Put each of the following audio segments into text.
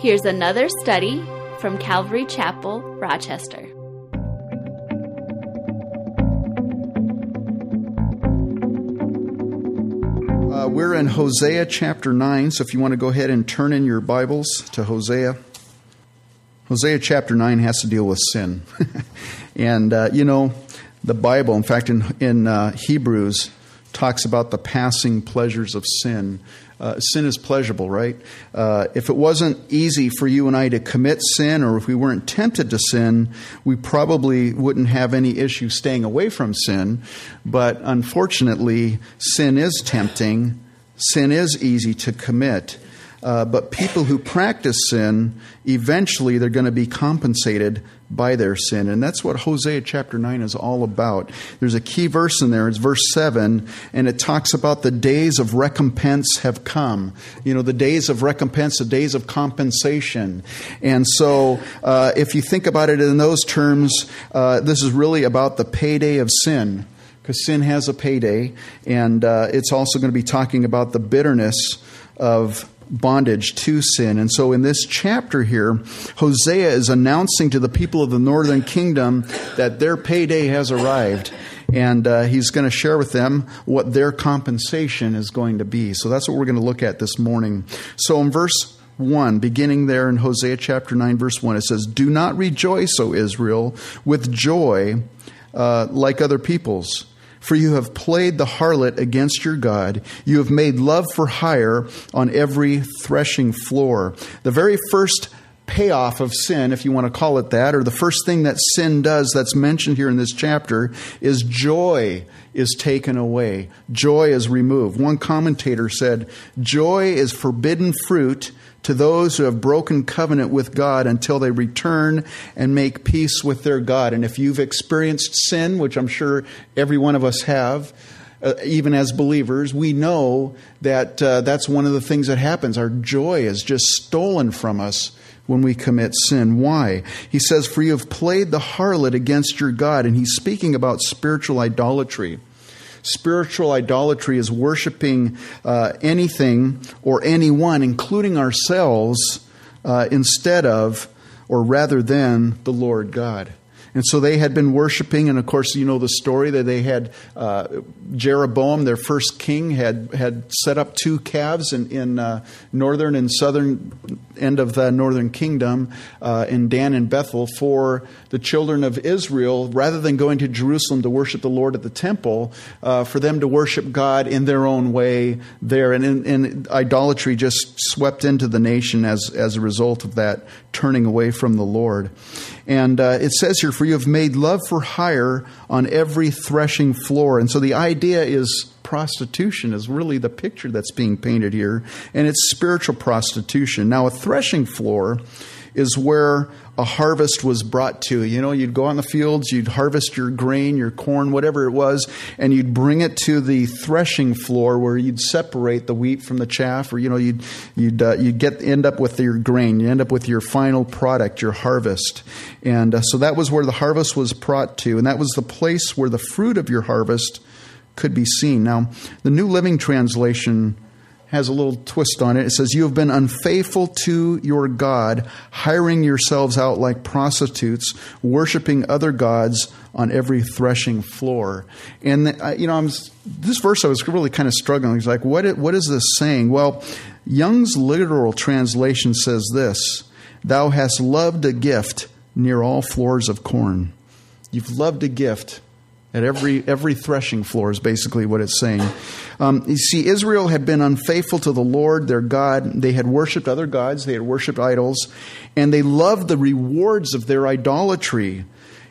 Here's another study from Calvary Chapel, Rochester. Uh, we're in Hosea chapter 9, so if you want to go ahead and turn in your Bibles to Hosea. Hosea chapter 9 has to deal with sin. and, uh, you know, the Bible, in fact, in, in uh, Hebrews, talks about the passing pleasures of sin. Uh, sin is pleasurable, right? Uh, if it wasn't easy for you and I to commit sin, or if we weren't tempted to sin, we probably wouldn't have any issue staying away from sin. But unfortunately, sin is tempting, sin is easy to commit. Uh, but people who practice sin, eventually they're going to be compensated by their sin. And that's what Hosea chapter 9 is all about. There's a key verse in there, it's verse 7, and it talks about the days of recompense have come. You know, the days of recompense, the days of compensation. And so, uh, if you think about it in those terms, uh, this is really about the payday of sin. Because sin has a payday, and uh, it's also going to be talking about the bitterness of bondage to sin. And so in this chapter here, Hosea is announcing to the people of the northern kingdom that their payday has arrived. And uh, he's going to share with them what their compensation is going to be. So that's what we're going to look at this morning. So in verse 1, beginning there in Hosea chapter 9, verse 1, it says, Do not rejoice, O Israel, with joy uh, like other peoples for you have played the harlot against your God. You have made love for hire on every threshing floor. The very first payoff of sin, if you want to call it that, or the first thing that sin does that's mentioned here in this chapter, is joy is taken away. Joy is removed. One commentator said, Joy is forbidden fruit to those who have broken covenant with God until they return and make peace with their God. And if you've experienced sin, which I'm sure every one of us have, uh, even as believers, we know that uh, that's one of the things that happens. Our joy is just stolen from us when we commit sin. Why? He says, For you have played the harlot against your God. And he's speaking about spiritual idolatry. Spiritual idolatry is worshiping uh, anything or anyone, including ourselves, uh, instead of or rather than the Lord God. And so they had been worshiping, and of course, you know the story that they had uh, Jeroboam, their first king, had had set up two calves in, in uh, northern and southern end of the northern kingdom uh, in Dan and Bethel for the children of Israel, rather than going to Jerusalem to worship the Lord at the temple, uh, for them to worship God in their own way there, and, and idolatry just swept into the nation as as a result of that turning away from the Lord. And uh, it says here, For you have made love for hire on every threshing floor. And so the idea is prostitution, is really the picture that's being painted here. And it's spiritual prostitution. Now, a threshing floor is where a harvest was brought to. You know, you'd go on the fields, you'd harvest your grain, your corn, whatever it was, and you'd bring it to the threshing floor where you'd separate the wheat from the chaff, or you know, you'd you'd uh, you'd get end up with your grain, you end up with your final product, your harvest, and uh, so that was where the harvest was brought to, and that was the place where the fruit of your harvest could be seen. Now, the New Living Translation has a little twist on it. It says, You have been unfaithful to your God, hiring yourselves out like prostitutes, worshiping other gods on every threshing floor. And, uh, you know, I'm, this verse I was really kind of struggling. It's like, what, what is this saying? Well, Young's literal translation says this Thou hast loved a gift near all floors of corn. You've loved a gift at every every threshing floor is basically what it's saying. Um, you see, Israel had been unfaithful to the Lord, their God. They had worshipped other gods. They had worshipped idols, and they loved the rewards of their idolatry.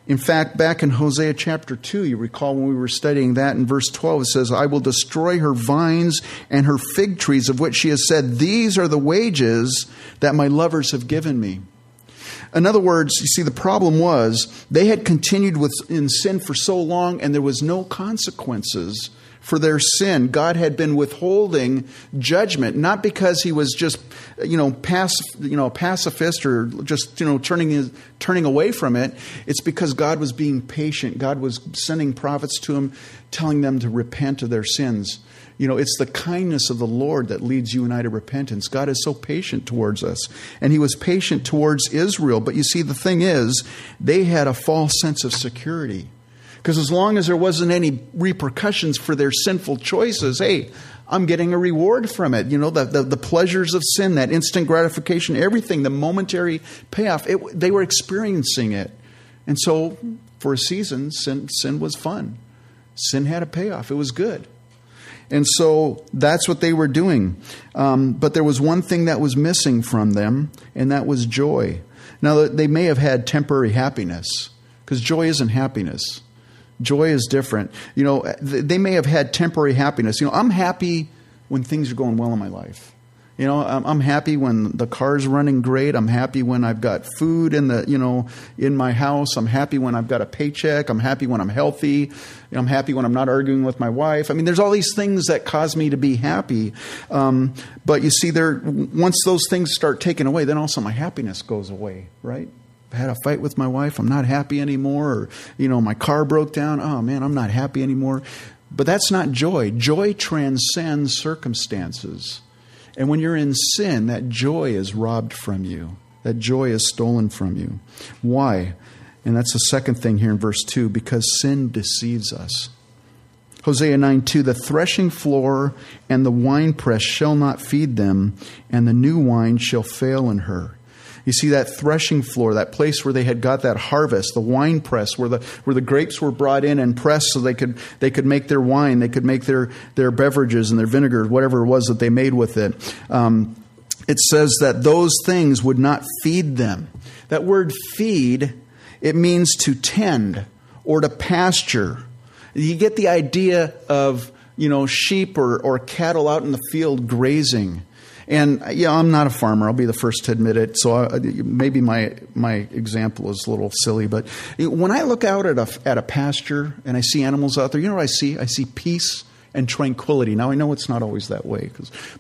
In fact, back in Hosea chapter 2, you recall when we were studying that in verse 12, it says, I will destroy her vines and her fig trees, of which she has said, These are the wages that my lovers have given me. In other words, you see, the problem was they had continued with, in sin for so long, and there was no consequences for their sin. God had been withholding judgment, not because he was just, you know, pass, you know, pacifist or just, you know, turning turning away from it. It's because God was being patient. God was sending prophets to him, telling them to repent of their sins. You know, it's the kindness of the Lord that leads you and I to repentance. God is so patient towards us. And He was patient towards Israel. But you see, the thing is, they had a false sense of security. Because as long as there wasn't any repercussions for their sinful choices, hey, I'm getting a reward from it. You know, the, the, the pleasures of sin, that instant gratification, everything, the momentary payoff, it, they were experiencing it. And so, for a season, sin, sin was fun. Sin had a payoff, it was good. And so that's what they were doing. Um, but there was one thing that was missing from them, and that was joy. Now, they may have had temporary happiness, because joy isn't happiness. Joy is different. You know, they may have had temporary happiness. You know, I'm happy when things are going well in my life. You know, I'm happy when the car's running great. I'm happy when I've got food in the, you know, in my house. I'm happy when I've got a paycheck. I'm happy when I'm healthy. I'm happy when I'm not arguing with my wife. I mean, there's all these things that cause me to be happy. Um, but you see, there once those things start taken away, then also my happiness goes away, right? Had a fight with my wife. I'm not happy anymore. Or, you know, my car broke down. Oh man, I'm not happy anymore. But that's not joy. Joy transcends circumstances. And when you're in sin, that joy is robbed from you. That joy is stolen from you. Why? And that's the second thing here in verse 2 because sin deceives us. Hosea 9 2 The threshing floor and the winepress shall not feed them, and the new wine shall fail in her. You see that threshing floor, that place where they had got that harvest, the wine press, where the where the grapes were brought in and pressed so they could they could make their wine, they could make their their beverages and their vinegar, whatever it was that they made with it. Um, it says that those things would not feed them. That word feed, it means to tend or to pasture. You get the idea of you know sheep or, or cattle out in the field grazing. And yeah, I'm not a farmer. I'll be the first to admit it. So I, maybe my my example is a little silly, but when I look out at a at a pasture and I see animals out there, you know what I see? I see peace and tranquility. Now I know it's not always that way,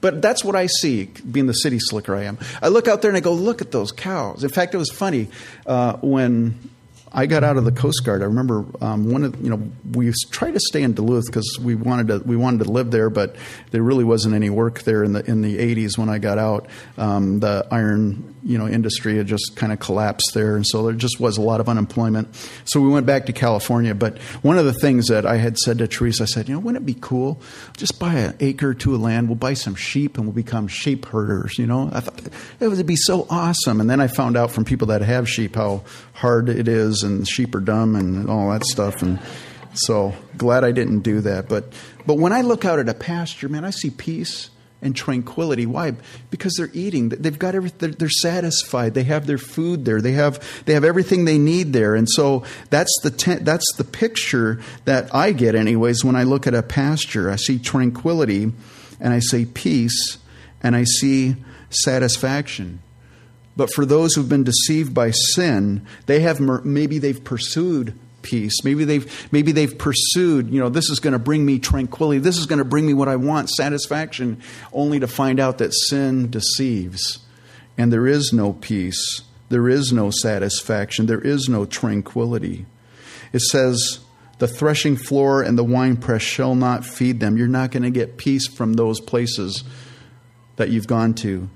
but that's what I see. Being the city slicker I am, I look out there and I go, look at those cows. In fact, it was funny uh, when I got out of the Coast Guard. I remember um, one of you know we tried to stay in Duluth because we wanted to we wanted to live there, but there really wasn't any work there in the in the 80s when I got out. Um, the iron you know industry had just kind of collapsed there, and so there just was a lot of unemployment. So we went back to California. But one of the things that I had said to Teresa, I said, you know, wouldn't it be cool just buy an acre or two of land, we'll buy some sheep, and we'll become sheep herders. You know, I thought it would be so awesome. And then I found out from people that have sheep how hard it is and sheep are dumb and all that stuff. And so glad I didn't do that. But but when I look out at a pasture, man, I see peace and tranquility. Why? Because they're eating. They've got everything. They're satisfied. They have their food there. They have they have everything they need there. And so that's the ten, that's the picture that I get, anyways. When I look at a pasture, I see tranquility, and I see peace, and I see satisfaction. But for those who've been deceived by sin, they have maybe they've pursued peace. Maybe they've maybe they've pursued, you know, this is going to bring me tranquility. This is going to bring me what I want, satisfaction, only to find out that sin deceives and there is no peace. There is no satisfaction. There is no tranquility. It says, the threshing floor and the winepress shall not feed them. You're not going to get peace from those places that you've gone to.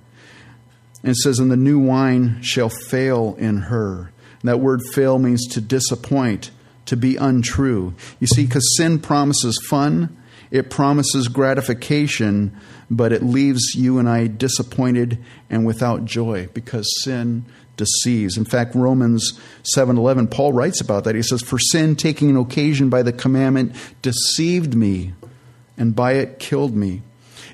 And it says, And the new wine shall fail in her. And that word fail means to disappoint, to be untrue. You see, because sin promises fun, it promises gratification, but it leaves you and I disappointed and without joy because sin deceives. In fact, Romans 7:11 Paul writes about that. He says, "For sin taking an occasion by the commandment deceived me, and by it killed me."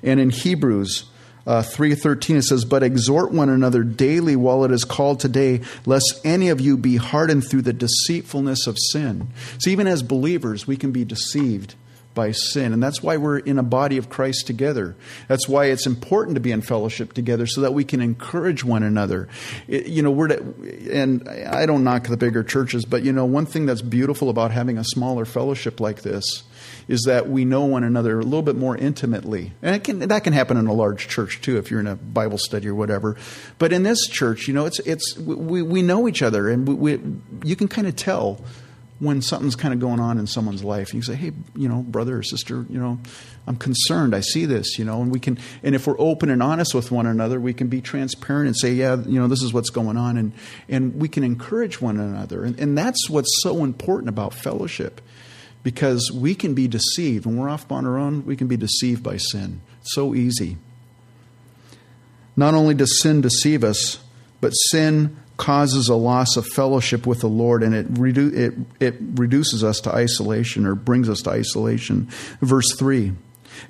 And in Hebrews uh, 3.13 it says but exhort one another daily while it is called today lest any of you be hardened through the deceitfulness of sin. So even as believers we can be deceived by sin. And that's why we're in a body of Christ together. That's why it's important to be in fellowship together so that we can encourage one another. It, you know, we're to, and I don't knock the bigger churches, but you know, one thing that's beautiful about having a smaller fellowship like this is that we know one another a little bit more intimately. And can, that can happen in a large church too, if you're in a Bible study or whatever. But in this church, you know, it's, it's, we, we know each other and we, we you can kind of tell when something's kind of going on in someone's life. You say, hey, you know, brother or sister, you know, I'm concerned. I see this, you know, and we can, and if we're open and honest with one another, we can be transparent and say, yeah, you know, this is what's going on. And, and we can encourage one another. And, and that's what's so important about fellowship because we can be deceived. When we're off on our own, we can be deceived by sin. It's so easy. Not only does sin deceive us, but sin causes a loss of fellowship with the Lord and it, redu- it, it reduces us to isolation or brings us to isolation. Verse 3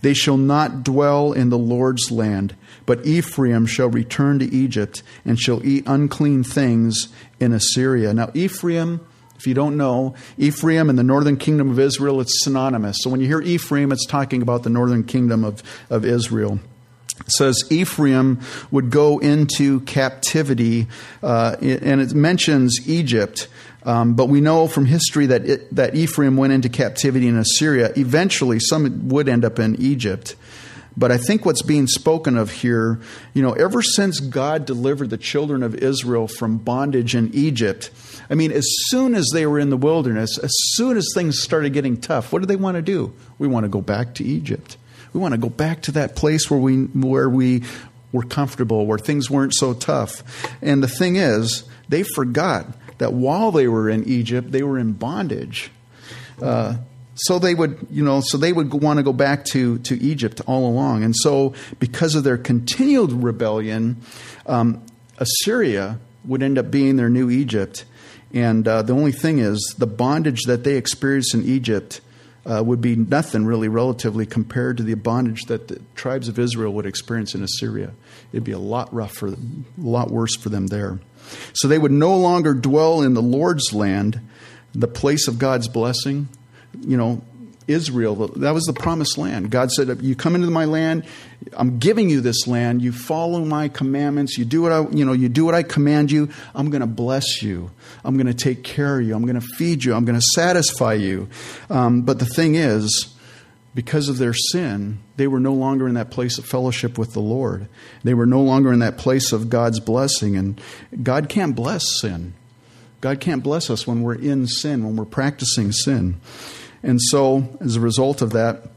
They shall not dwell in the Lord's land, but Ephraim shall return to Egypt and shall eat unclean things in Assyria. Now, Ephraim. If you don't know, Ephraim and the northern kingdom of Israel, it's synonymous. So when you hear Ephraim, it's talking about the northern kingdom of, of Israel says Ephraim would go into captivity, uh, and it mentions Egypt. Um, but we know from history that it, that Ephraim went into captivity in Assyria. Eventually, some would end up in Egypt. But I think what's being spoken of here, you know, ever since God delivered the children of Israel from bondage in Egypt, I mean, as soon as they were in the wilderness, as soon as things started getting tough, what do they want to do? We want to go back to Egypt. We want to go back to that place where we where we were comfortable, where things weren't so tough. And the thing is, they forgot that while they were in Egypt, they were in bondage. Uh, so they would, you know, so they would want to go back to, to Egypt all along. And so, because of their continued rebellion, um, Assyria would end up being their new Egypt. And uh, the only thing is, the bondage that they experienced in Egypt uh, would be nothing really relatively compared to the bondage that the tribes of Israel would experience in Assyria. It'd be a lot rougher, a lot worse for them there. So they would no longer dwell in the Lord's land, the place of God's blessing. You know, Israel, that was the promised land. God said, "You come into my land. I'm giving you this land. You follow my commandments. You do what I, you know, you do what I command you. I'm going to bless you. I'm going to take care of you. I'm going to feed you. I'm going to satisfy you." Um, but the thing is, because of their sin, they were no longer in that place of fellowship with the Lord. They were no longer in that place of God's blessing. And God can't bless sin. God can't bless us when we're in sin, when we're practicing sin. And so, as a result of that,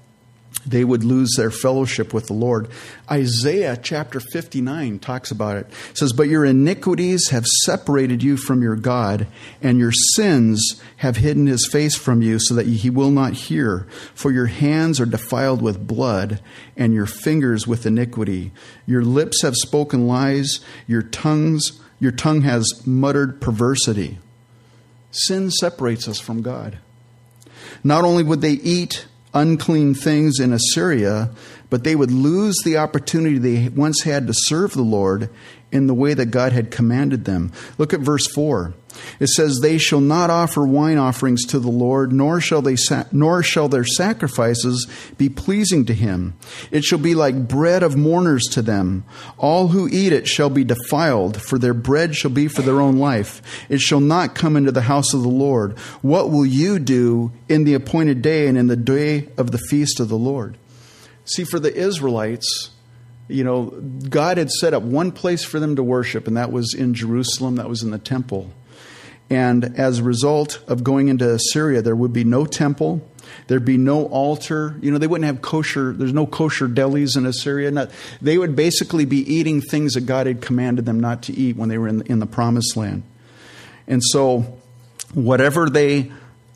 they would lose their fellowship with the Lord. Isaiah chapter 59 talks about it. it. says, But your iniquities have separated you from your God, and your sins have hidden his face from you, so that he will not hear. For your hands are defiled with blood, and your fingers with iniquity. Your lips have spoken lies, your tongues, your tongue has muttered perversity. Sin separates us from God. Not only would they eat unclean things in Assyria, but they would lose the opportunity they once had to serve the Lord in the way that God had commanded them. Look at verse 4. It says, "They shall not offer wine offerings to the Lord, nor shall they sa- nor shall their sacrifices be pleasing to him. It shall be like bread of mourners to them. All who eat it shall be defiled, for their bread shall be for their own life. It shall not come into the house of the Lord. What will you do in the appointed day and in the day of the feast of the Lord?" See, for the Israelites, you know, God had set up one place for them to worship, and that was in Jerusalem, that was in the temple. And as a result of going into Assyria, there would be no temple. There'd be no altar. You know, they wouldn't have kosher, there's no kosher delis in Assyria. Not, they would basically be eating things that God had commanded them not to eat when they were in, in the promised land. And so, whatever they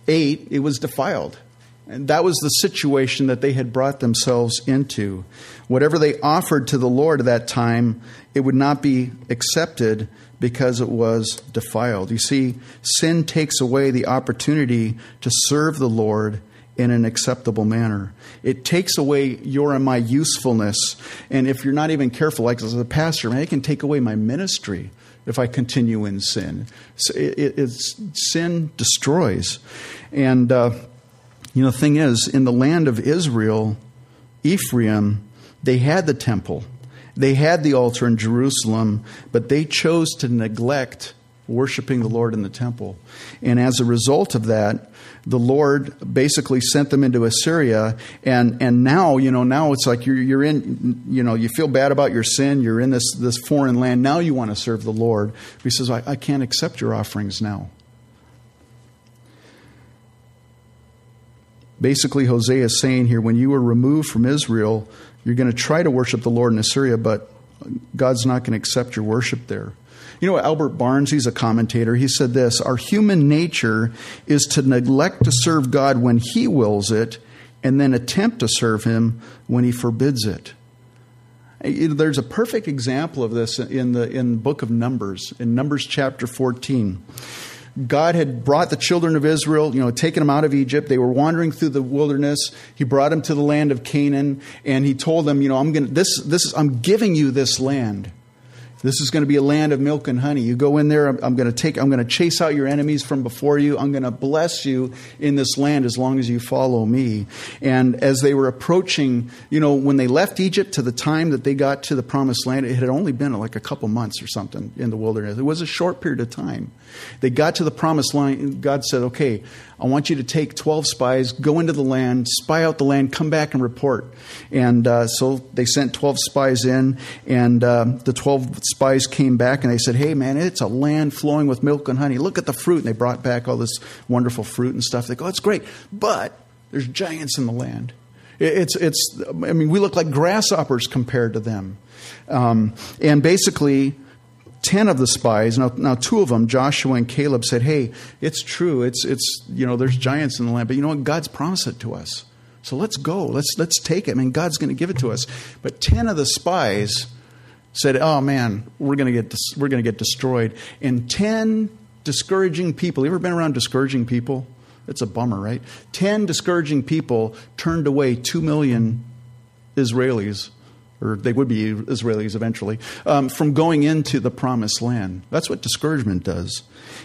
ate, it was defiled. And that was the situation that they had brought themselves into. Whatever they offered to the Lord at that time, it would not be accepted because it was defiled. You see, sin takes away the opportunity to serve the Lord in an acceptable manner. It takes away your and my usefulness. And if you're not even careful, like as a pastor, man, it can take away my ministry if I continue in sin. It, it, sin destroys. And, uh, You know, the thing is, in the land of Israel, Ephraim, they had the temple, they had the altar in Jerusalem, but they chose to neglect worshiping the Lord in the temple. And as a result of that, the Lord basically sent them into Assyria, and and now you know now it's like you're you're in you know you feel bad about your sin. You're in this this foreign land. Now you want to serve the Lord. He says, I, I can't accept your offerings now. Basically, Hosea is saying here, when you were removed from Israel, you're going to try to worship the Lord in Assyria, but God's not going to accept your worship there. You know, Albert Barnes, he's a commentator, he said this Our human nature is to neglect to serve God when He wills it, and then attempt to serve Him when He forbids it. There's a perfect example of this in the in the book of Numbers, in Numbers chapter 14. God had brought the children of Israel, you know, taken them out of Egypt. They were wandering through the wilderness. He brought them to the land of Canaan, and he told them, you know, I'm going to this this is, I'm giving you this land. This is going to be a land of milk and honey. You go in there, I'm, I'm going to take, I'm going to chase out your enemies from before you. I'm going to bless you in this land as long as you follow me. And as they were approaching, you know, when they left Egypt to the time that they got to the promised land, it had only been like a couple months or something in the wilderness. It was a short period of time. They got to the promised land. God said, okay, I want you to take 12 spies, go into the land, spy out the land, come back and report. And uh, so they sent 12 spies in, and uh, the 12 spies came back and they said, Hey, man, it's a land flowing with milk and honey. Look at the fruit. And they brought back all this wonderful fruit and stuff. They go, It's great, but there's giants in the land. It's, it's, I mean, we look like grasshoppers compared to them. Um, and basically, 10 of the spies, now, now two of them, Joshua and Caleb, said, Hey, it's true. It's, it's, you know, there's giants in the land, but you know what? God's promised it to us. So let's go. Let's, let's take it. I mean, God's going to give it to us. But 10 of the spies said, Oh man, we're going to get, we're going to get destroyed. And 10 discouraging people, you ever been around discouraging people? It's a bummer, right? 10 discouraging people turned away 2 million Israelis or they would be Israelis eventually, um, from going into the promised land. That's what discouragement does.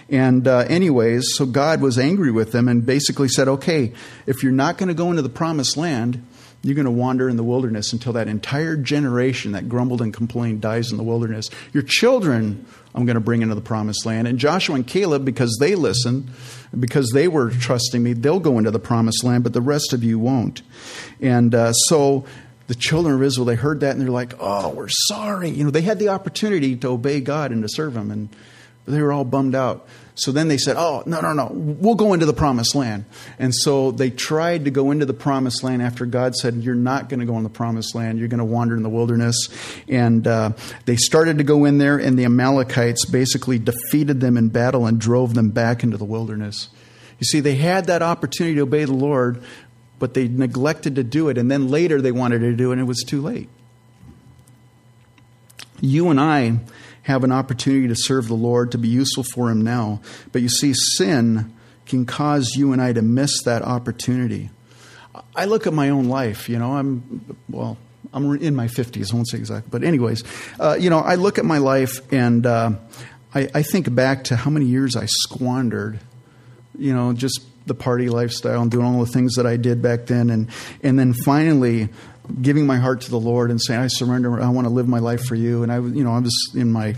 And, uh, anyways, so God was angry with them and basically said, okay, if you're not going to go into the promised land, you're going to wander in the wilderness until that entire generation that grumbled and complained dies in the wilderness. Your children, I'm going to bring into the promised land. And Joshua and Caleb, because they listened, because they were trusting me, they'll go into the promised land, but the rest of you won't. And uh, so the children of Israel, they heard that and they're like, oh, we're sorry. You know, they had the opportunity to obey God and to serve Him, and they were all bummed out. So then they said, oh, no, no, no, we'll go into the promised land. And so they tried to go into the promised land after God said, you're not going to go in the promised land. You're going to wander in the wilderness. And uh, they started to go in there, and the Amalekites basically defeated them in battle and drove them back into the wilderness. You see, they had that opportunity to obey the Lord, but they neglected to do it. And then later they wanted to do it, and it was too late. You and I have an opportunity to serve the Lord, to be useful for Him now. But you see, sin can cause you and I to miss that opportunity. I look at my own life, you know, I'm, well, I'm in my 50s, I won't say exactly. But, anyways, uh, you know, I look at my life and uh, I, I think back to how many years I squandered, you know, just the party lifestyle and doing all the things that I did back then, and and then finally giving my heart to the Lord and saying, "I surrender. I want to live my life for You." And I, you know, I was in my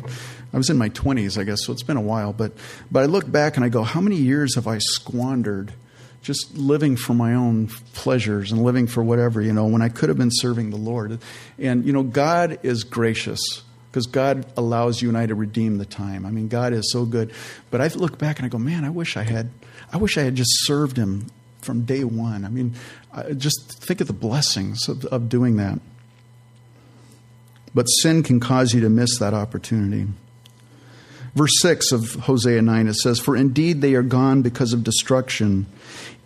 I was in my 20s, I guess, so it's been a while. But but I look back and I go, how many years have I squandered? Just living for my own pleasures and living for whatever, you know, when I could have been serving the Lord. And, you know, God is gracious because God allows you and I to redeem the time. I mean, God is so good. But I look back and I go, man, I wish I had I wish I had just served him from day one. I mean, just think of the blessings of, of doing that. But sin can cause you to miss that opportunity. Verse 6 of Hosea 9, it says, For indeed they are gone because of destruction.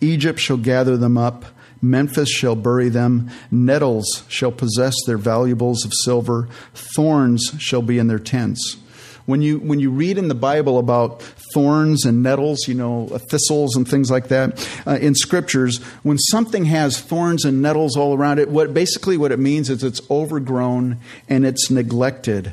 Egypt shall gather them up, Memphis shall bury them, nettles shall possess their valuables of silver, thorns shall be in their tents. When you, when you read in the Bible about thorns and nettles, you know, uh, thistles and things like that uh, in scriptures, when something has thorns and nettles all around it, what basically what it means is it's overgrown and it's neglected.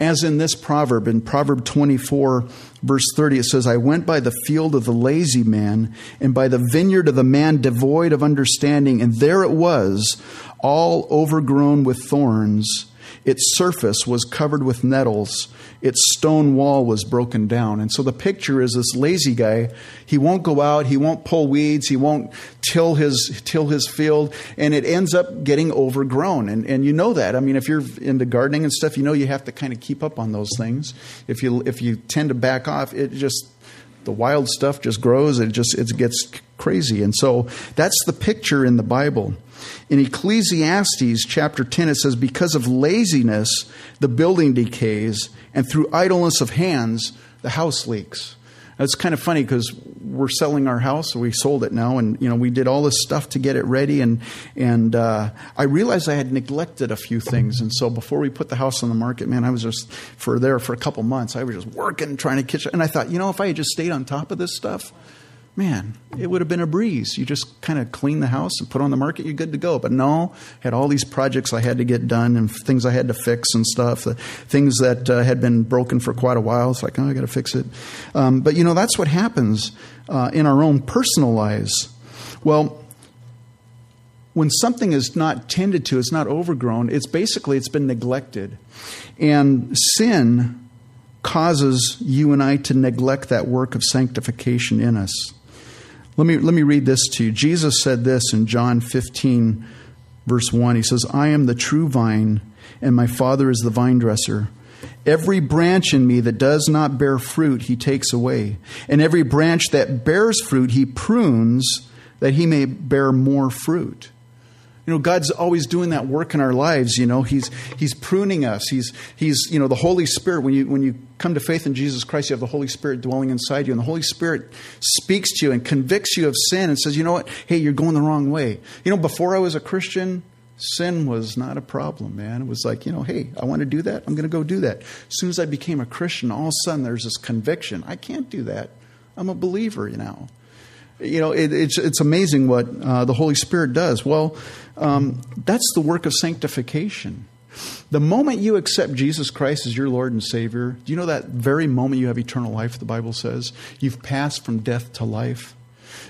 as in this proverb, in Proverb 24, verse 30, it says, I went by the field of the lazy man, and by the vineyard of the man devoid of understanding, and there it was, all overgrown with thorns. Its surface was covered with nettles, its stone wall was broken down. And so the picture is this lazy guy. He won't go out, he won't pull weeds, he won't till his till his field, and it ends up getting overgrown. And and you know that. I mean, if you're into gardening and stuff, you know you have to kind of keep up on those things. If you if you tend to back off, it just the wild stuff just grows. It just it gets crazy. And so that's the picture in the Bible. In Ecclesiastes chapter 10, it says, Because of laziness, the building decays, and through idleness of hands, the house leaks. It's kind of funny because we're selling our house. We sold it now, and you know we did all this stuff to get it ready. And and uh, I realized I had neglected a few things. And so before we put the house on the market, man, I was just for there for a couple months. I was just working, trying to catch. And I thought, you know, if I had just stayed on top of this stuff, man, it would have been a breeze. You just kind of clean the house and put on the market, you're good to go. But no, had all these projects I had to get done and things I had to fix and stuff, things that uh, had been broken for quite a while. It's like, oh, I got to fix it. Um, but you know, that's what happens uh, in our own personal lives. Well, when something is not tended to, it's not overgrown, it's basically it's been neglected. And sin causes you and I to neglect that work of sanctification in us. Let me, let me read this to you. Jesus said this in John 15, verse 1. He says, I am the true vine, and my Father is the vine dresser. Every branch in me that does not bear fruit, he takes away. And every branch that bears fruit, he prunes that he may bear more fruit. You know, God's always doing that work in our lives. You know, He's He's pruning us. He's He's you know the Holy Spirit. When you when you come to faith in Jesus Christ, you have the Holy Spirit dwelling inside you, and the Holy Spirit speaks to you and convicts you of sin and says, you know what? Hey, you're going the wrong way. You know, before I was a Christian, sin was not a problem, man. It was like, you know, hey, I want to do that. I'm going to go do that. As soon as I became a Christian, all of a sudden there's this conviction. I can't do that. I'm a believer, you know you know, it, it's, it's amazing what uh, the Holy Spirit does. Well, um, that's the work of sanctification. The moment you accept Jesus Christ as your Lord and Savior, do you know that very moment you have eternal life, the Bible says? You've passed from death to life.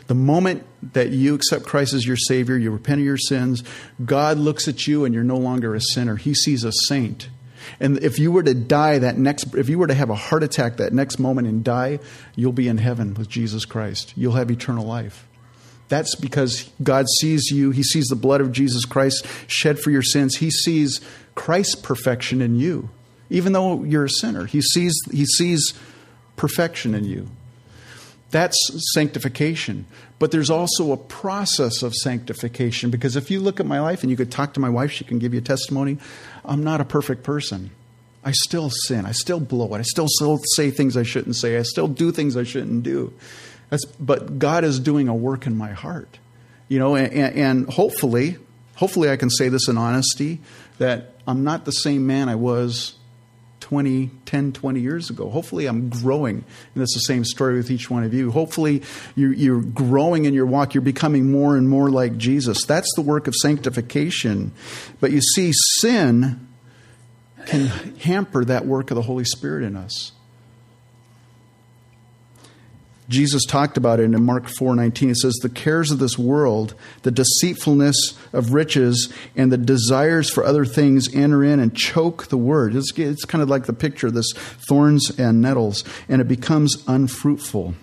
The moment that you accept Christ as your Savior, you repent of your sins, God looks at you and you're no longer a sinner. He sees a saint. And if you were to die that next, if you were to have a heart attack that next moment and die, you'll be in heaven with Jesus Christ. You'll have eternal life. That's because God sees you. He sees the blood of Jesus Christ shed for your sins. He sees Christ's perfection in you. Even though you're a sinner, he sees, he sees perfection in you. That's sanctification. But there's also a process of sanctification because if you look at my life and you could talk to my wife, she can give you a testimony. I'm not a perfect person. I still sin. I still blow it. I still, say things I shouldn't say. I still do things I shouldn't do. That's, but God is doing a work in my heart. You know, and, and hopefully, hopefully I can say this in honesty that I'm not the same man I was 20, 10, 20 years ago. Hopefully, I'm growing. And that's the same story with each one of you. Hopefully, you're, you're growing in your walk. You're becoming more and more like Jesus. That's the work of sanctification. But you see, sin can hamper that work of the Holy Spirit in us. Jesus talked about it in Mark 4:19. It says, "The cares of this world, the deceitfulness of riches, and the desires for other things enter in and choke the word." It's, it's kind of like the picture of this thorns and nettles, and it becomes unfruitful.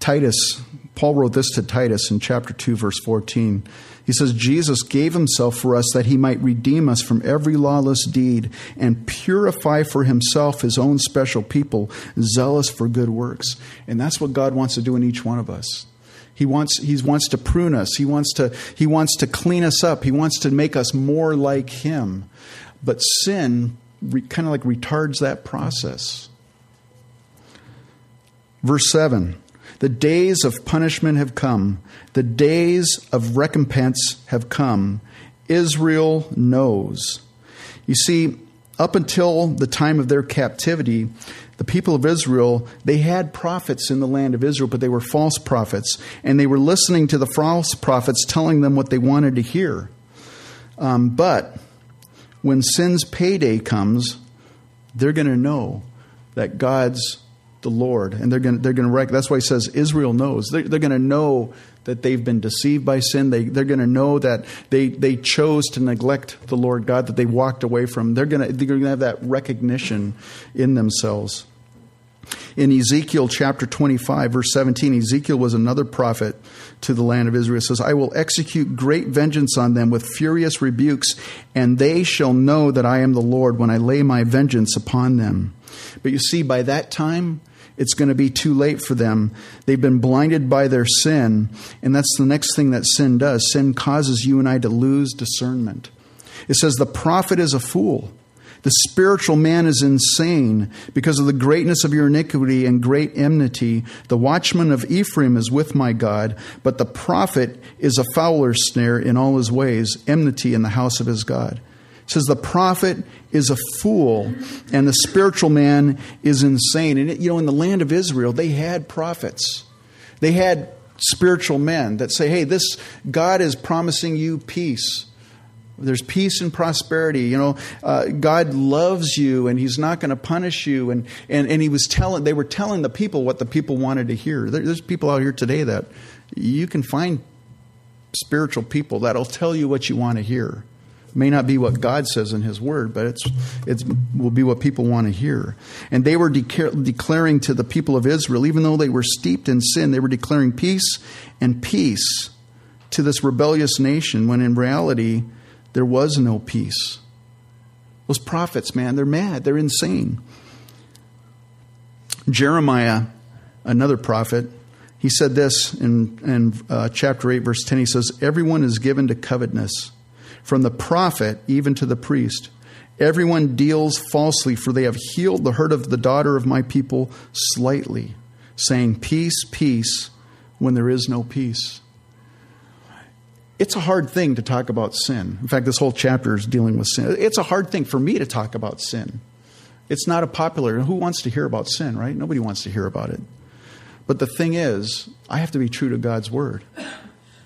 Titus, Paul wrote this to Titus in chapter 2, verse 14. He says, Jesus gave himself for us that he might redeem us from every lawless deed and purify for himself his own special people, zealous for good works. And that's what God wants to do in each one of us. He wants, he wants to prune us. He wants to, he wants to clean us up. He wants to make us more like him. But sin re, kind of like retards that process. Verse 7 the days of punishment have come, the days of recompense have come. Israel knows. You see, up until the time of their captivity, the people of Israel, they had prophets in the land of Israel, but they were false prophets, and they were listening to the false prophets telling them what they wanted to hear. Um, but when sin's payday comes, they're going to know that God's the Lord, and they're going to, they're going to That's why he says Israel knows. They're, they're going to know that they've been deceived by sin. They, they're going to know that they, they chose to neglect the Lord God, that they walked away from. They're going to, they're going to have that recognition in themselves. In Ezekiel chapter 25, verse 17, Ezekiel was another prophet to the land of Israel. It says, I will execute great vengeance on them with furious rebukes, and they shall know that I am the Lord when I lay my vengeance upon them. But you see, by that time, it's going to be too late for them. They've been blinded by their sin, and that's the next thing that sin does. Sin causes you and I to lose discernment. It says, The prophet is a fool. The spiritual man is insane because of the greatness of your iniquity and great enmity. The watchman of Ephraim is with my God, but the prophet is a fowler's snare in all his ways, enmity in the house of his God. Says the prophet is a fool and the spiritual man is insane. And, it, you know, in the land of Israel, they had prophets. They had spiritual men that say, hey, this God is promising you peace. There's peace and prosperity. You know, uh, God loves you and He's not going to punish you. And, and, and He was telling, they were telling the people what the people wanted to hear. There, there's people out here today that you can find spiritual people that'll tell you what you want to hear may not be what God says in His Word, but it's it will be what people want to hear. And they were declaring to the people of Israel, even though they were steeped in sin, they were declaring peace and peace to this rebellious nation. When in reality, there was no peace. Those prophets, man, they're mad. They're insane. Jeremiah, another prophet, he said this in, in uh, chapter 8, verse 10. He says, Everyone is given to covetousness from the prophet even to the priest. Everyone deals falsely, for they have healed the hurt of the daughter of my people slightly, saying, Peace, peace, when there is no peace. It's a hard thing to talk about sin. In fact, this whole chapter is dealing with sin. It's a hard thing for me to talk about sin. It's not a popular, who wants to hear about sin, right? Nobody wants to hear about it. But the thing is, I have to be true to God's word.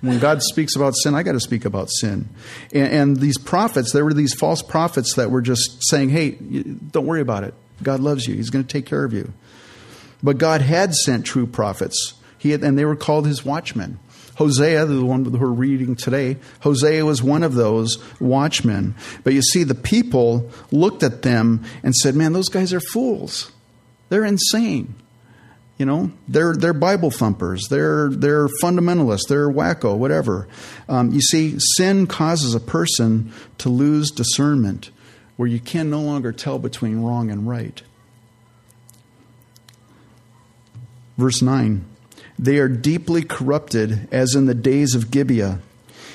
When God speaks about sin, I got to speak about sin. And, and, these prophets, there were these false prophets that were just saying, hey, don't worry about it. God loves you, He's going to take care of you. But God had sent true prophets, he had, and they were called His watchmen. Hosea, the one we're reading today, Hosea was one of those watchmen. But you see, the people looked at them and said, man, those guys are fools. They're insane. You know, they're they're Bible thumpers. They're they're fundamentalists. They're wacko, whatever. Um, you see, sin causes a person to lose discernment, where you can no longer tell between wrong and right. Verse nine: They are deeply corrupted, as in the days of Gibeah.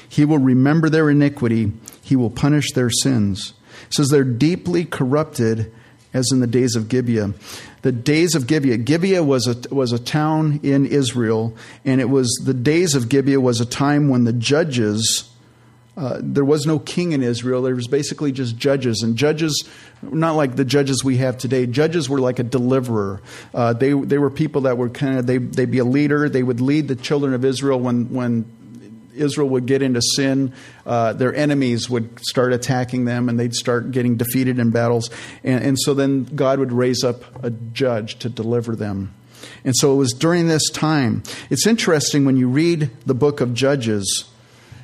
He will remember their iniquity. He will punish their sins. It says they're deeply corrupted, as in the days of Gibeah the days of Gibeah. Gibeah was a, was a town in Israel, and it was the days of Gibeah was a time when the judges, uh, there was no king in Israel. There was basically just judges, and judges, not like the judges we have today. Judges were like a deliverer. Uh, they they were people that were kind of they they'd be a leader. They would lead the children of Israel when when Israel would get into sin, uh, their enemies would start attacking them and they'd start getting defeated in battles. And, and so then God would raise up a judge to deliver them. And so it was during this time. It's interesting when you read the book of Judges,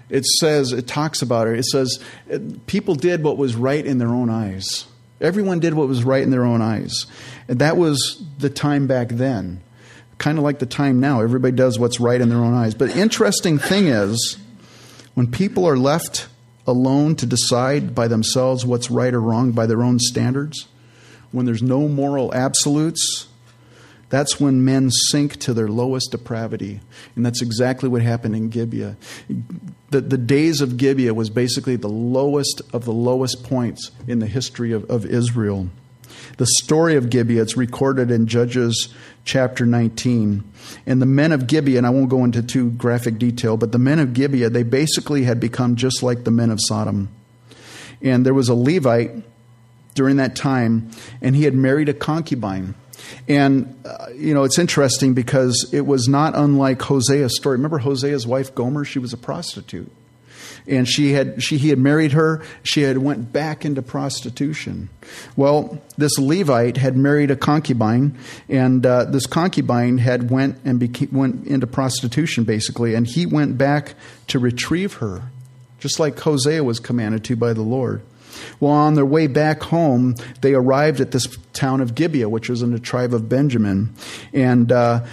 it says, it talks about it. It says, people did what was right in their own eyes. Everyone did what was right in their own eyes. And that was the time back then kind of like the time now. Everybody does what's right in their own eyes. But interesting thing is, when people are left alone to decide by themselves what's right or wrong by their own standards, when there's no moral absolutes, that's when men sink to their lowest depravity. And that's exactly what happened in Gibeah. The, the days of Gibeah was basically the lowest of the lowest points in the history of, of Israel. The story of Gibeah, it's recorded in Judges chapter 19. And the men of Gibeah, and I won't go into too graphic detail, but the men of Gibeah, they basically had become just like the men of Sodom. And there was a Levite during that time, and he had married a concubine. And, uh, you know, it's interesting because it was not unlike Hosea's story. Remember Hosea's wife, Gomer? She was a prostitute. And she had she he had married her. She had went back into prostitution. Well, this Levite had married a concubine, and uh, this concubine had went and became, went into prostitution basically, and he went back to retrieve her, just like Hosea was commanded to by the Lord. Well, on their way back home, they arrived at this town of Gibeah, which was in the tribe of Benjamin, and uh,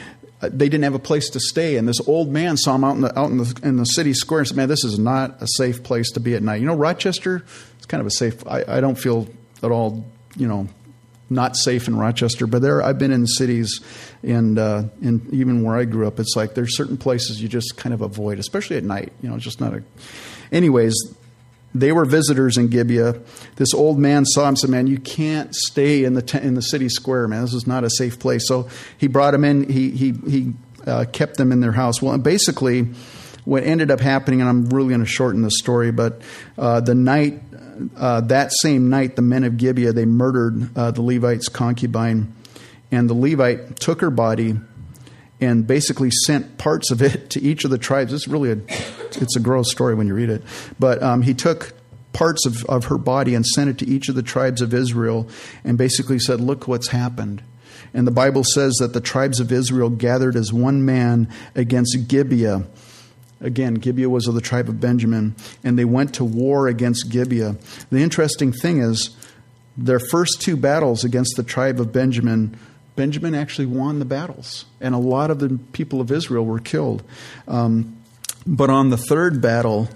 they didn't have a place to stay. And this old man saw him out in the out in the, in the city square and said, "Man, this is not a safe place to be at night." You know, Rochester, it's kind of a safe. I, I don't feel at all, you know, not safe in Rochester, but there I've been in cities and uh, in even where I grew up, it's like there's certain places you just kind of avoid, especially at night. You know, just not a. Anyways, they were visitors in Gibeah. This old man saw him and said, Man, you can't stay in the, t- in the city square, man. This is not a safe place. So he brought him in. He, he, he uh, kept them in their house. Well, basically, what ended up happening, and I'm really going to shorten the story, but uh, the night, uh, that same night, the men of Gibeah, they murdered uh, the Levite's concubine. And the Levite took her body and basically sent parts of it to each of the tribes. It's really a, it's a gross story when you read it. But um, he took parts of, of her body and sent it to each of the tribes of Israel and basically said, Look what's happened. And the Bible says that the tribes of Israel gathered as one man against Gibeah. Again, Gibeah was of the tribe of Benjamin, and they went to war against Gibeah. The interesting thing is, their first two battles against the tribe of Benjamin Benjamin actually won the battles, and a lot of the people of Israel were killed. Um, but on the third battle,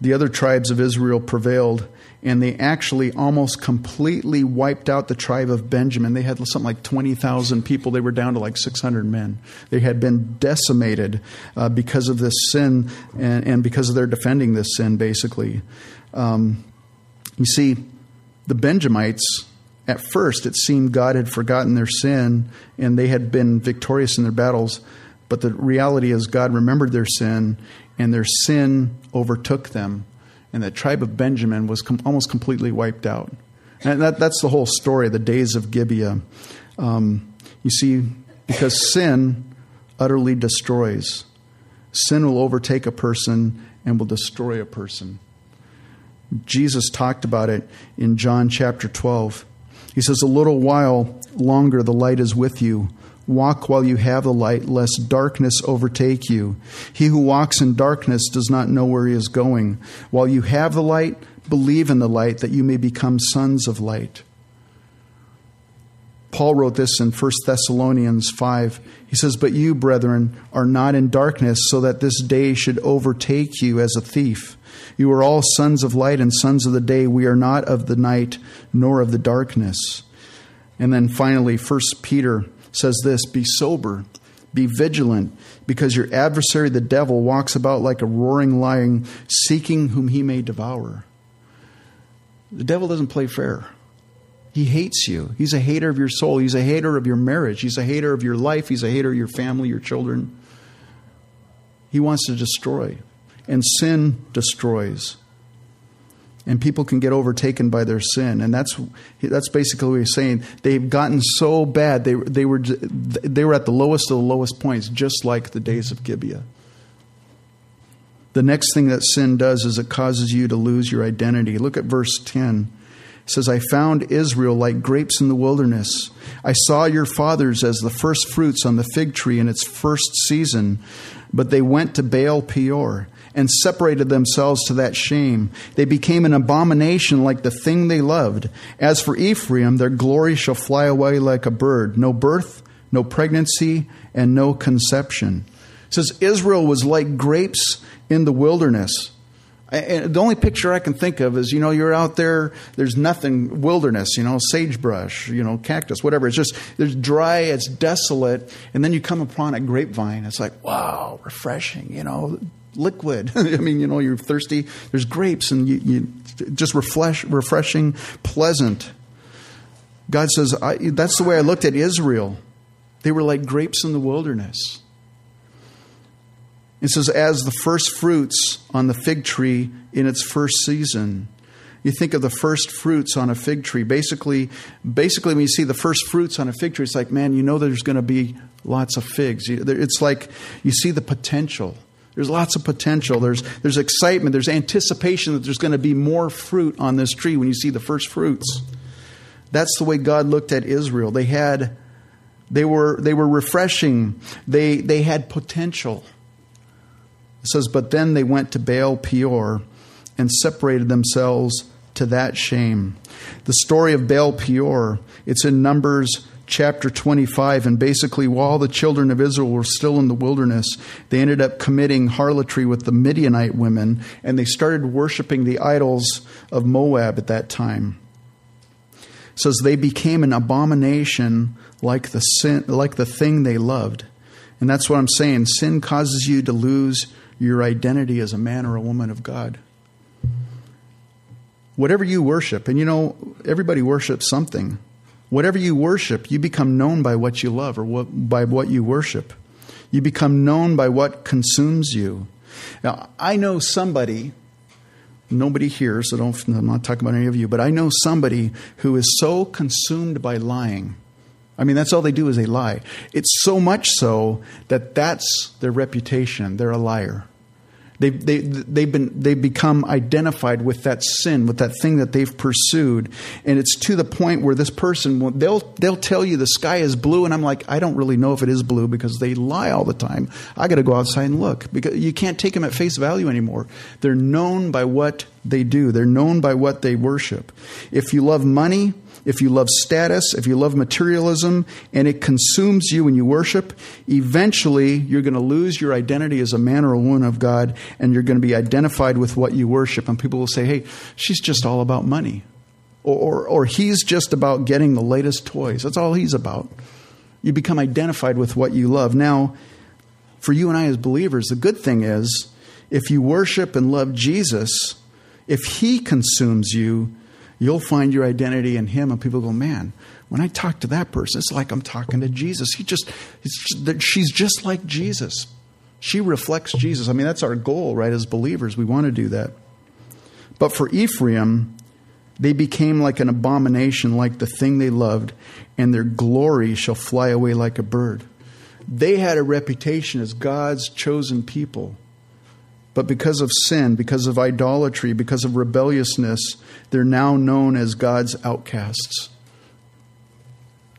the other tribes of Israel prevailed, and they actually almost completely wiped out the tribe of Benjamin. They had something like 20,000 people. They were down to like 600 men. They had been decimated uh, because of this sin and, and, because of their defending this sin, basically. Um, you see, the Benjamites at first it seemed God had forgotten their sin and they had been victorious in their battles. But the reality is, God remembered their sin and their sin overtook them. And the tribe of Benjamin was com- almost completely wiped out. And that, that's the whole story, the days of Gibeah. Um, you see, because sin utterly destroys, sin will overtake a person and will destroy a person. Jesus talked about it in John chapter 12. He says, A little while longer the light is with you. Walk while you have the light, lest darkness overtake you. He who walks in darkness does not know where he is going. While you have the light, believe in the light, that you may become sons of light. Paul wrote this in 1 Thessalonians 5. He says, But you, brethren, are not in darkness, so that this day should overtake you as a thief. You are all sons of light and sons of the day. We are not of the night nor of the darkness. And then finally, 1 Peter says this Be sober, be vigilant, because your adversary, the devil, walks about like a roaring lion, seeking whom he may devour. The devil doesn't play fair. He hates you. He's a hater of your soul. He's a hater of your marriage. He's a hater of your life. He's a hater of your family, your children. He wants to destroy. And sin destroys. And people can get overtaken by their sin. And that's, that's basically what he's saying. They've gotten so bad, they, they, were, they were at the lowest of the lowest points, just like the days of Gibeah. The next thing that sin does is it causes you to lose your identity. Look at verse 10 says, I found Israel like grapes in the wilderness. I saw your fathers as the first fruits on the fig tree in its first season, but they went to Baal Peor and separated themselves to that shame. They became an abomination like the thing they loved. As for Ephraim, their glory shall fly away like a bird. No birth, no pregnancy, and no conception. It says Israel was like grapes in the wilderness. And the only picture I can think of is, you know, you're out there, there's nothing, wilderness, you know, sagebrush, you know, cactus, whatever. It's just, there's dry, it's desolate, and then you come upon a grapevine. It's like, wow, refreshing, you know, liquid. I mean, you know, you're thirsty. There's grapes, and you, you just refresh, refreshing, pleasant. God says, that's the way I looked at Israel. They were like grapes in the wilderness. It says, as the first fruits on the fig tree in its first season. You think of the first fruits on a fig tree. Basically, basically, when you see the first fruits on a fig tree, it's like, man, you know there's going to be lots of figs. It's like you see the potential There's lots of potential. There's, there's excitement. There's anticipation that there's going to be more fruit on this tree when you see the first fruits. That's the way God looked at Israel. They had, they were, they were refreshing. They, they had potential. It says, but then they went to Baal Peor and separated themselves to that shame. The story of Baal Peor, it's in Numbers chapter 25, and basically, while the children of Israel were still in the wilderness, they ended up committing harlotry with the Midianite women, and they started worshiping the idols of Moab at that time. It says they became an abomination like the sin, like the thing they loved. And that's what I'm saying. Sin causes you to lose your identity as a man or a woman of God. Whatever you worship, and you know, everybody worships something. Whatever you worship, you become known by what you love or what, by what you worship. You become known by what consumes you. Now, I know somebody, nobody here, so don't, I'm not talking about any of you, but I know somebody who is so consumed by lying. I mean, that's all they do is they lie. It's so much so that that's their reputation. They're a liar. They, they, they've, been, they've become identified with that sin, with that thing that they've pursued. And it's to the point where this person, they'll, they'll tell you the sky is blue. And I'm like, I don't really know if it is blue because they lie all the time. I got to go outside and look because you can't take them at face value anymore. They're known by what they do, they're known by what they worship. If you love money, if you love status, if you love materialism, and it consumes you when you worship, eventually you're going to lose your identity as a man or a woman of God, and you're going to be identified with what you worship. And people will say, hey, she's just all about money. Or, or, or he's just about getting the latest toys. That's all he's about. You become identified with what you love. Now, for you and I as believers, the good thing is if you worship and love Jesus, if he consumes you, you'll find your identity in Him. And people go, man, when I talk to that person, it's like I'm talking to Jesus. He just, she's just like Jesus. She reflects Jesus. I mean, that's our goal, right? As believers, we want to do that. But for Ephraim, they became like an abomination, like the thing they loved, and their glory shall fly away like a bird. They had a reputation as God's chosen people. But because of sin, because of idolatry, because of rebelliousness, they're now known as God's outcasts.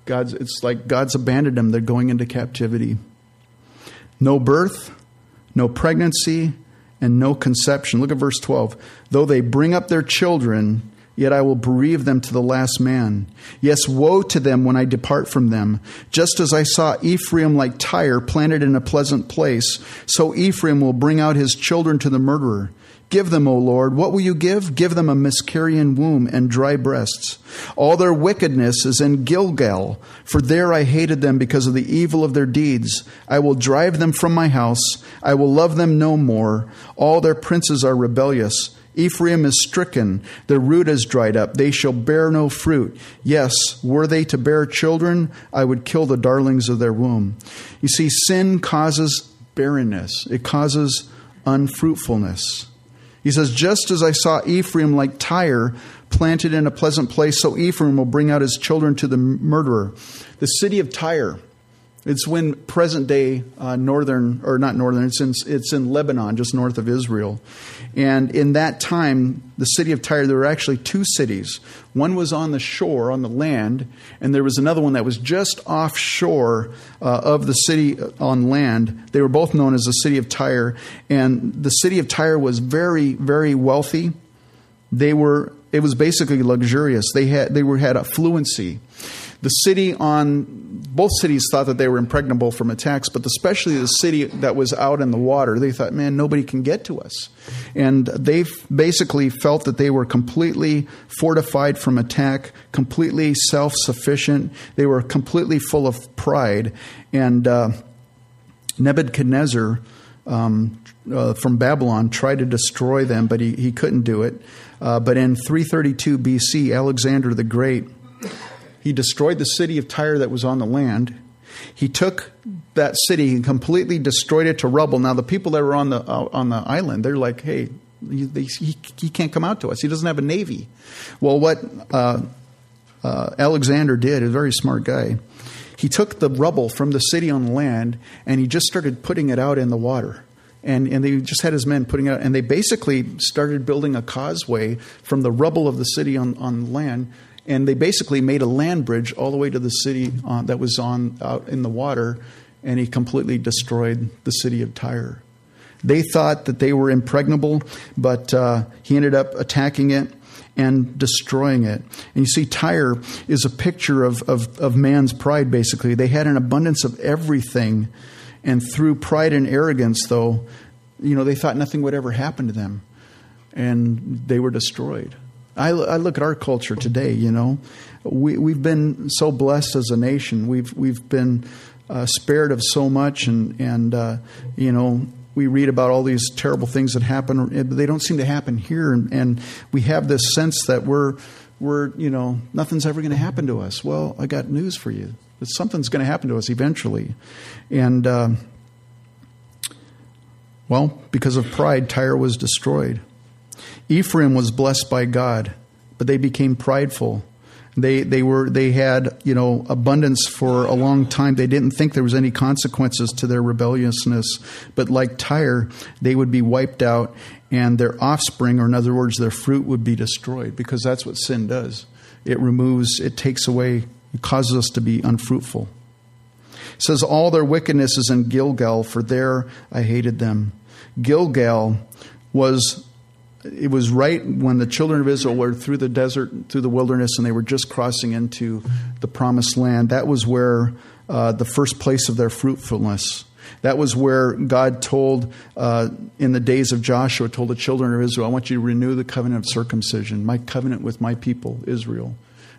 God's, it's like God's abandoned them. They're going into captivity. No birth, no pregnancy, and no conception. Look at verse 12. Though they bring up their children, yet I will bereave them to the last man. Yes, woe to them when I depart from them. Just as I saw Ephraim like Tyre planted in a pleasant place, so Ephraim will bring out his children to the murderer. Give them, O Lord, what will you give? Give them a miscarrying womb and dry breasts. All their wickedness is in Gilgal, for there I hated them because of the evil of their deeds. I will drive them from my house. I will love them no more. All their princes are rebellious. Ephraim is stricken, their root is dried up, they shall bear no fruit. Yes, were they to bear children, I would kill the darlings of their womb. You see, sin causes barrenness, it causes unfruitfulness. He says, Just as I saw Ephraim like Tyre planted in a pleasant place, so Ephraim will bring out his children to the murderer. The city of Tyre it's when present day uh, northern, or not northern, it's in, it's in Lebanon, just north of Israel. And in that time, the city of Tyre, there were actually two cities. One was on the shore, on the land, and there was another one that was just offshore uh, of the city uh, on land. They were both known as the city of Tyre. And the city of Tyre was very, very wealthy. They were, it was basically luxurious. They had, they were, had affluency. The city on both cities thought that they were impregnable from attacks, but especially the city that was out in the water, they thought, man, nobody can get to us. And they basically felt that they were completely fortified from attack, completely self sufficient. They were completely full of pride. And uh, Nebuchadnezzar um, uh, from Babylon tried to destroy them, but he, he couldn't do it. Uh, but in 332 BC, Alexander the Great he destroyed the city of Tyre that was on the land. He took that city and completely destroyed it to rubble. Now, the people that were on the, uh, on the island, they're like, hey, he, he, he, can't come out to us. He doesn't have a navy. Well, what uh, uh, Alexander did, a very smart guy, he took the rubble from the city on the land and he just started putting it out in the water and, and they just had his men putting out, and they basically started building a causeway from the rubble of the city on, on land, and they basically made a land bridge all the way to the city uh, that was on out in the water, and he completely destroyed the city of Tyre. They thought that they were impregnable, but uh, he ended up attacking it and destroying it. And you see, Tyre is a picture of, of, of man's pride, basically. They had an abundance of everything, and through pride and arrogance, though, you know, they thought nothing would ever happen to them, and they were destroyed. I, I look at our culture today, you know, we, we've been so blessed as a nation. We've, we've been uh, spared of so much, and, and uh, you know, we read about all these terrible things that happen, but they don't seem to happen here. And, and we have this sense that we're, we're, you know, nothing's ever going to happen to us. Well, I got news for you. That something's going to happen to us eventually. And, uh, well, because of pride, Tyre was destroyed. Ephraim was blessed by God, but they became prideful they they were they had you know abundance for a long time. They didn't think there was any consequences to their rebelliousness, but like Tyre, they would be wiped out, and their offspring, or in other words, their fruit, would be destroyed because that's what sin does. It removes, it takes away, it causes us to be unfruitful. It says all their wickedness is in Gilgal, for there I hated them. Gilgal was it was right when the children of Israel were through the desert, through the wilderness, and they were just crossing into the promised land. That was where uh, the first place of their fruitfulness. That was where God told, uh, in the days of Joshua, told the children of Israel, I want you to renew the covenant of circumcision, my covenant with my people, Israel.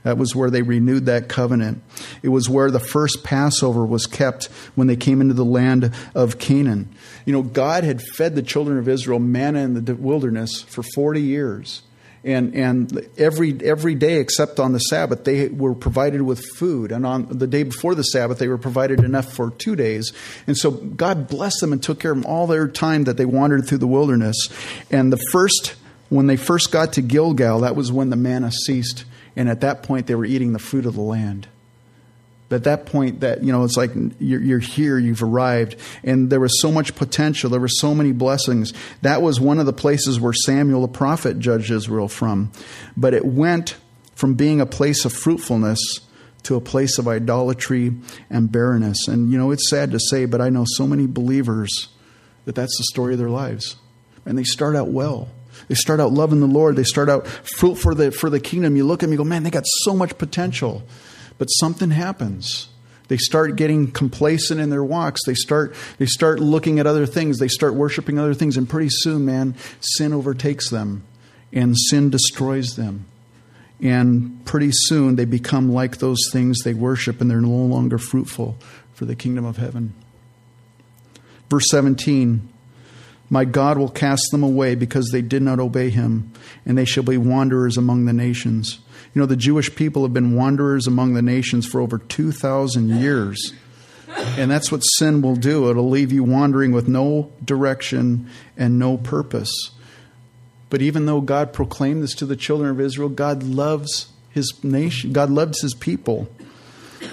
That was where they renewed that covenant. It was where the first Passover was kept when they came into the land of Canaan. You know, God had fed the children of Israel manna in the wilderness for 40 years. And, and every, every day except on the Sabbath, they were provided with food. And on the day before the Sabbath, they were provided enough for two days. And so God blessed them and took care of them all their time that they wandered through the wilderness. And the first, when they first got to Gilgal, that was when the manna ceased. And at that point, they were eating the fruit of the land. At that point that you know it's like you're, you're, here you've arrived. And there was so much potential. There were so many blessings. That was one of the places where samuel the prophet judged israel from. But it went from being a place of fruitfulness to a place of idolatry and barrenness. And you know it's sad to say but i know so many believers that that's the story of their lives. And they start out well they start out loving the lord they start out fruit for the for the kingdom you look at them you go man they got so much potential but something happens. They start getting complacent in their walks. They start they start looking at other things. They start worshiping other things and pretty soon, man, sin overtakes them and sin destroys them. And pretty soon they become like those things they worship and they're no longer fruitful for the kingdom of heaven. Verse 17 My God will cast them away because they did not obey him, and they shall be wanderers among the nations. You know, the Jewish people have been wanderers among the nations for over 2,000 years. And that's what sin will do. It'll leave you wandering with no direction and no purpose. But even though God proclaimed this to the children of Israel, God loves his nation, God loves his people.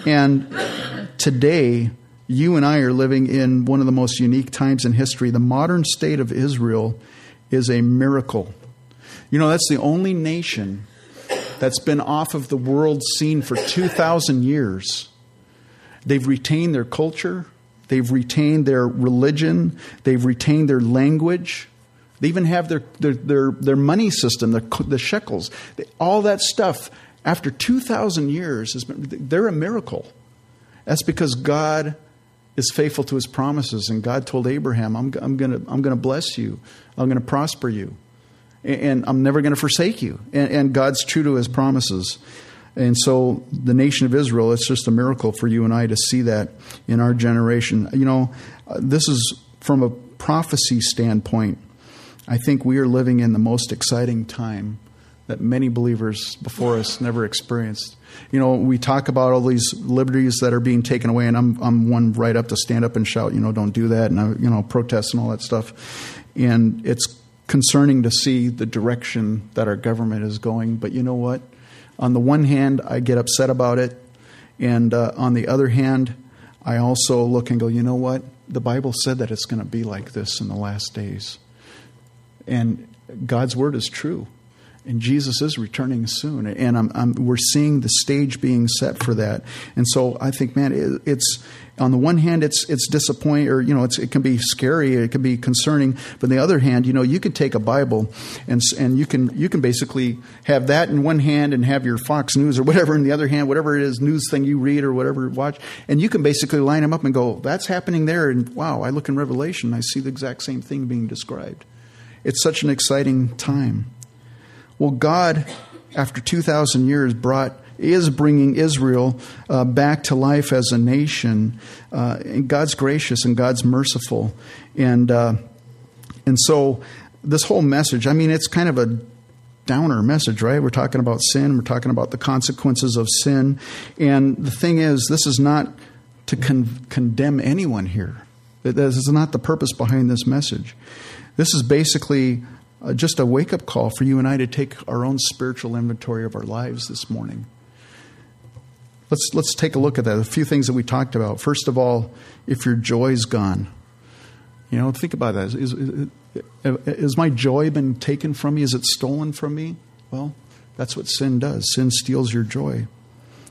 And today, you and I are living in one of the most unique times in history. The modern state of Israel is a miracle. You know, that's the only nation that's been off of the world scene for 2,000 years. They've retained their culture, they've retained their religion, they've retained their language. They even have their, their, their, their money system, the, the shekels. All that stuff, after 2,000 years, been, they're a miracle. That's because God is faithful to his promises. And God told Abraham, I'm, I'm going to bless you, I'm going to prosper you and I'm never going to forsake you. And, and, God's true to his promises. And so the nation of Israel, it's just a miracle for you and I to see that in our generation. You know, this is from a prophecy standpoint. I think we are living in the most exciting time that many believers before us never experienced. You know, we talk about all these liberties that are being taken away, and I'm I'm one right up to stand up and shout, you know, don't do that, and I, you know, protest and all that stuff. And it's concerning to see the direction that our government is going. But you know what? On the one hand, I get upset about it. And uh, on the other hand, I also look and go, you know what? the Bible said that it's going to be like this in the last days. And God's word is true. And Jesus is returning soon. And I'm, I'm, we're seeing the stage being set for that. And so I think, man, it, it's on the one hand, it's it's disappointing, or you know, it can be scary, it can be concerning. But on the other hand, you know, you can take a Bible and and you can you can basically have that in one hand and have your Fox News or whatever in the other hand, whatever it is news thing you read or whatever watch, and you can basically line them up and go, that's happening there. And wow, I look in Revelation, I see the exact same thing being described. It's such an exciting time. Well, God, after two thousand years, brought is bringing Israel uh, back to life as a nation. Uh, and God's gracious and God's merciful, and uh, and so this whole message. I mean, it's kind of a downer message, right? We're talking about sin. We're talking about the consequences of sin, and the thing is, this is not to con- condemn anyone here. This is not the purpose behind this message. This is basically uh, just a wake up call for you and I to take our own spiritual inventory of our lives this morning. Let's, let's take a look at that. A few things that we talked about. First of all, if your joy's gone, you know, think about that. Is, is, is my joy been taken from me? Is it stolen from me? Well, that's what sin does. Sin steals your joy.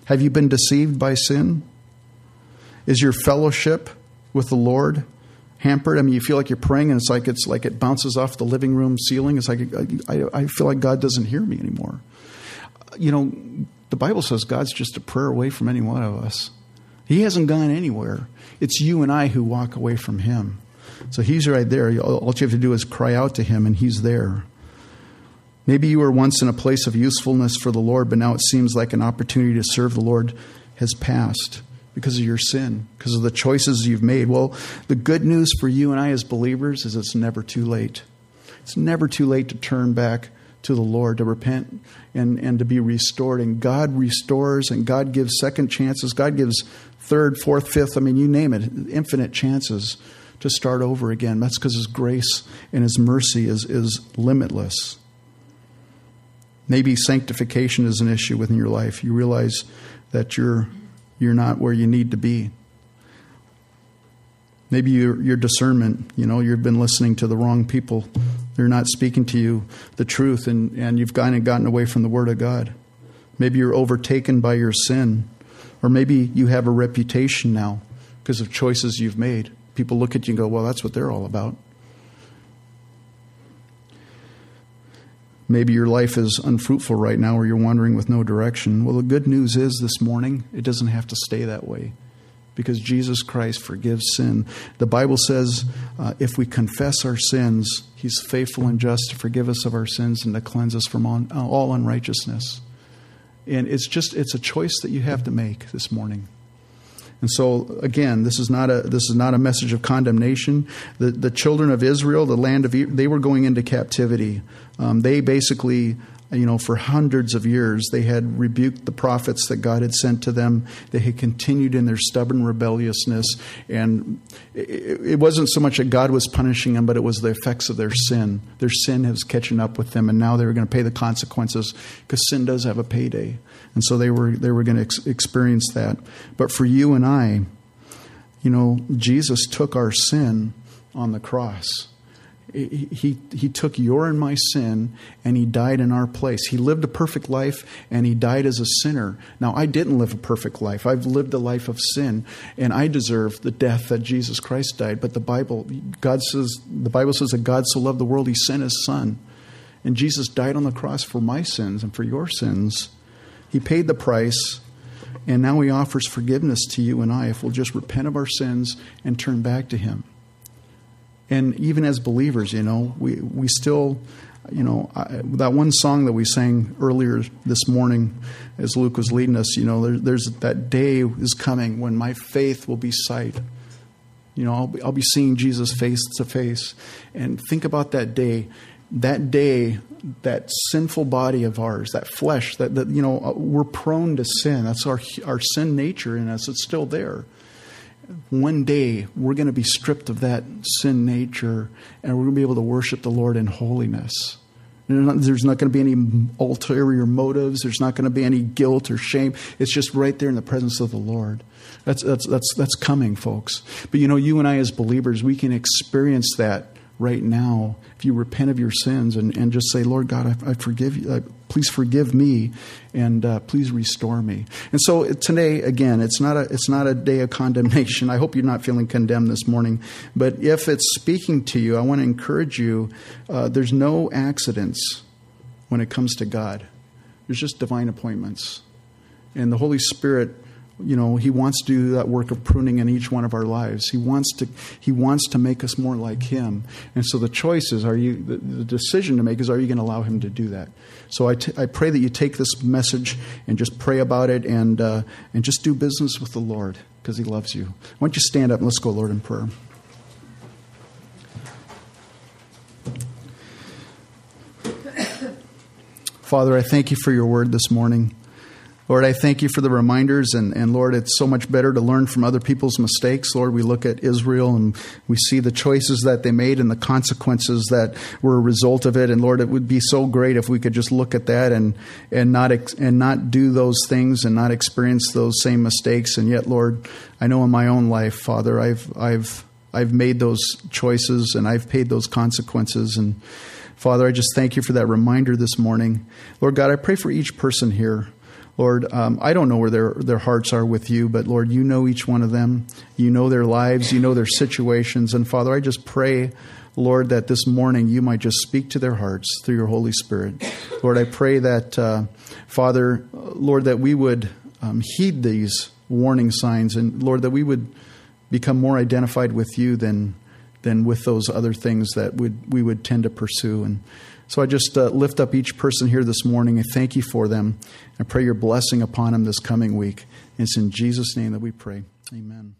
Have you been deceived by sin? Is your fellowship with the Lord hampered? I mean, you feel like you're praying and it's like it's like it bounces off the living room ceiling. It's like I, I feel like God doesn't hear me anymore. You know, the Bible says God's just a prayer away from any one of us. He hasn't gone anywhere. It's you and I who walk away from Him. So He's right there. All you have to do is cry out to Him, and He's there. Maybe you were once in a place of usefulness for the Lord, but now it seems like an opportunity to serve the Lord has passed because of your sin, because of the choices you've made. Well, the good news for you and I as believers is it's never too late. It's never too late to turn back to the Lord, to repent and, and to be restored. And God restores and God gives second chances. God gives third, fourth, fifth, I mean, you name it, infinite chances to start over again. That's because His grace and His mercy is, is limitless. Maybe sanctification is an issue within your life. You realize that you're, you're not where you need to be. Maybe your, your discernment, you know, you've been listening to the wrong people they're not speaking to you the truth, and, and you've kind of gotten away from the Word of God. Maybe you're overtaken by your sin, or maybe you have a reputation now because of choices you've made. People look at you and go, well, that's what they're all about. Maybe your life is unfruitful right now or you're wandering with no direction. Well, the good news is this morning, it doesn't have to stay that way because Jesus Christ forgives sin. The Bible says uh, if we confess our sins, He's faithful and just to forgive us of our sins and to cleanse us from all, all unrighteousness. And it's just it's a choice that you have to make this morning. And so again, this is not a this is not a message of condemnation. The the children of Israel, the land of they were going into captivity. Um, they basically you know, for hundreds of years, they had rebuked the prophets that God had sent to them. They had continued in their stubborn rebelliousness. And it, wasn't so much that God was punishing them, but it was the effects of their sin. Their sin was catching up with them, and now they were going to pay the consequences because sin does have a payday. And so they were, they were going to ex- experience that. But for you and I, you know, Jesus took our sin on the cross he, he took your and my sin and he died in our place. He lived a perfect life and he died as a sinner. Now, I didn't live a perfect life. I've lived a life of sin and I deserve the death that Jesus Christ died. But the Bible, God says, the Bible says that God so loved the world, he sent his son. And Jesus died on the cross for my sins and for your sins. He paid the price and now he offers forgiveness to you and I if we'll just repent of our sins and turn back to him and even as believers, you know, we, we still, you know, I, that one song that we sang earlier this morning as Luke was leading us, you know, there, there's that day is coming when my faith will be sight. You know, I'll be, I'll be seeing Jesus face to face. And think about that day. That day, that sinful body of ours, that flesh, that, that you know, uh, we're prone to sin. That's our, our sin nature in us. It's still there one day we're going to be stripped of that sin nature and we're going to be able to worship the Lord in holiness. There's not going to be any ulterior motives. There's not going to be any guilt or shame. It's just right there in the presence of the Lord. That's, that's, that's, that's coming, folks. But you know, you and I as believers, we can experience that right now if you repent of your sins and, and just say, Lord God, I, I forgive you. Uh, please forgive me and uh, please restore me. And so today, again, it's not, a, it's not a day of condemnation. I hope you're not feeling condemned this morning. But if it's speaking to you, I want to encourage you uh, there's no accidents when it comes to God, there's just divine appointments. And the Holy Spirit you know he wants to do that work of pruning in each one of our lives. He wants to he wants to make us more like him. And so the choice is are you the, the decision to make is are you going to allow him to do that? So I, t- I pray that you take this message and just pray about it and uh, and just do business with the lord because he loves you. Why don't you stand up and let's go lord in prayer. Father i thank you for your word this morning Lord, I thank you for the reminders, and, and Lord, it's so much better to learn from other people's mistakes. Lord, we look at Israel and we see the choices that they made and the consequences that were a result of it. And Lord, it would be so great if we could just look at that and and not and not do those things and not experience those same mistakes. And yet, Lord, I know in my own life, Father, I've I've I've made those choices and I've paid those consequences. And Father, I just thank you for that reminder this morning. Lord God, I pray for each person here. Lord, um, I don't know where their, their hearts are with you, but Lord, you know each one of them. You know their lives, you know their situations. And Father, I just pray, Lord, that this morning you might just speak to their hearts through your Holy Spirit. Lord, I pray that, uh, Father, Lord, that we would um, heed these warning signs and, Lord, that we would become more identified with you than, than with those other things that would, we would tend to pursue. And so I just uh, lift up each person here this morning and thank you for them. I pray your blessing upon them this coming week. It's in Jesus' name that we pray. Amen.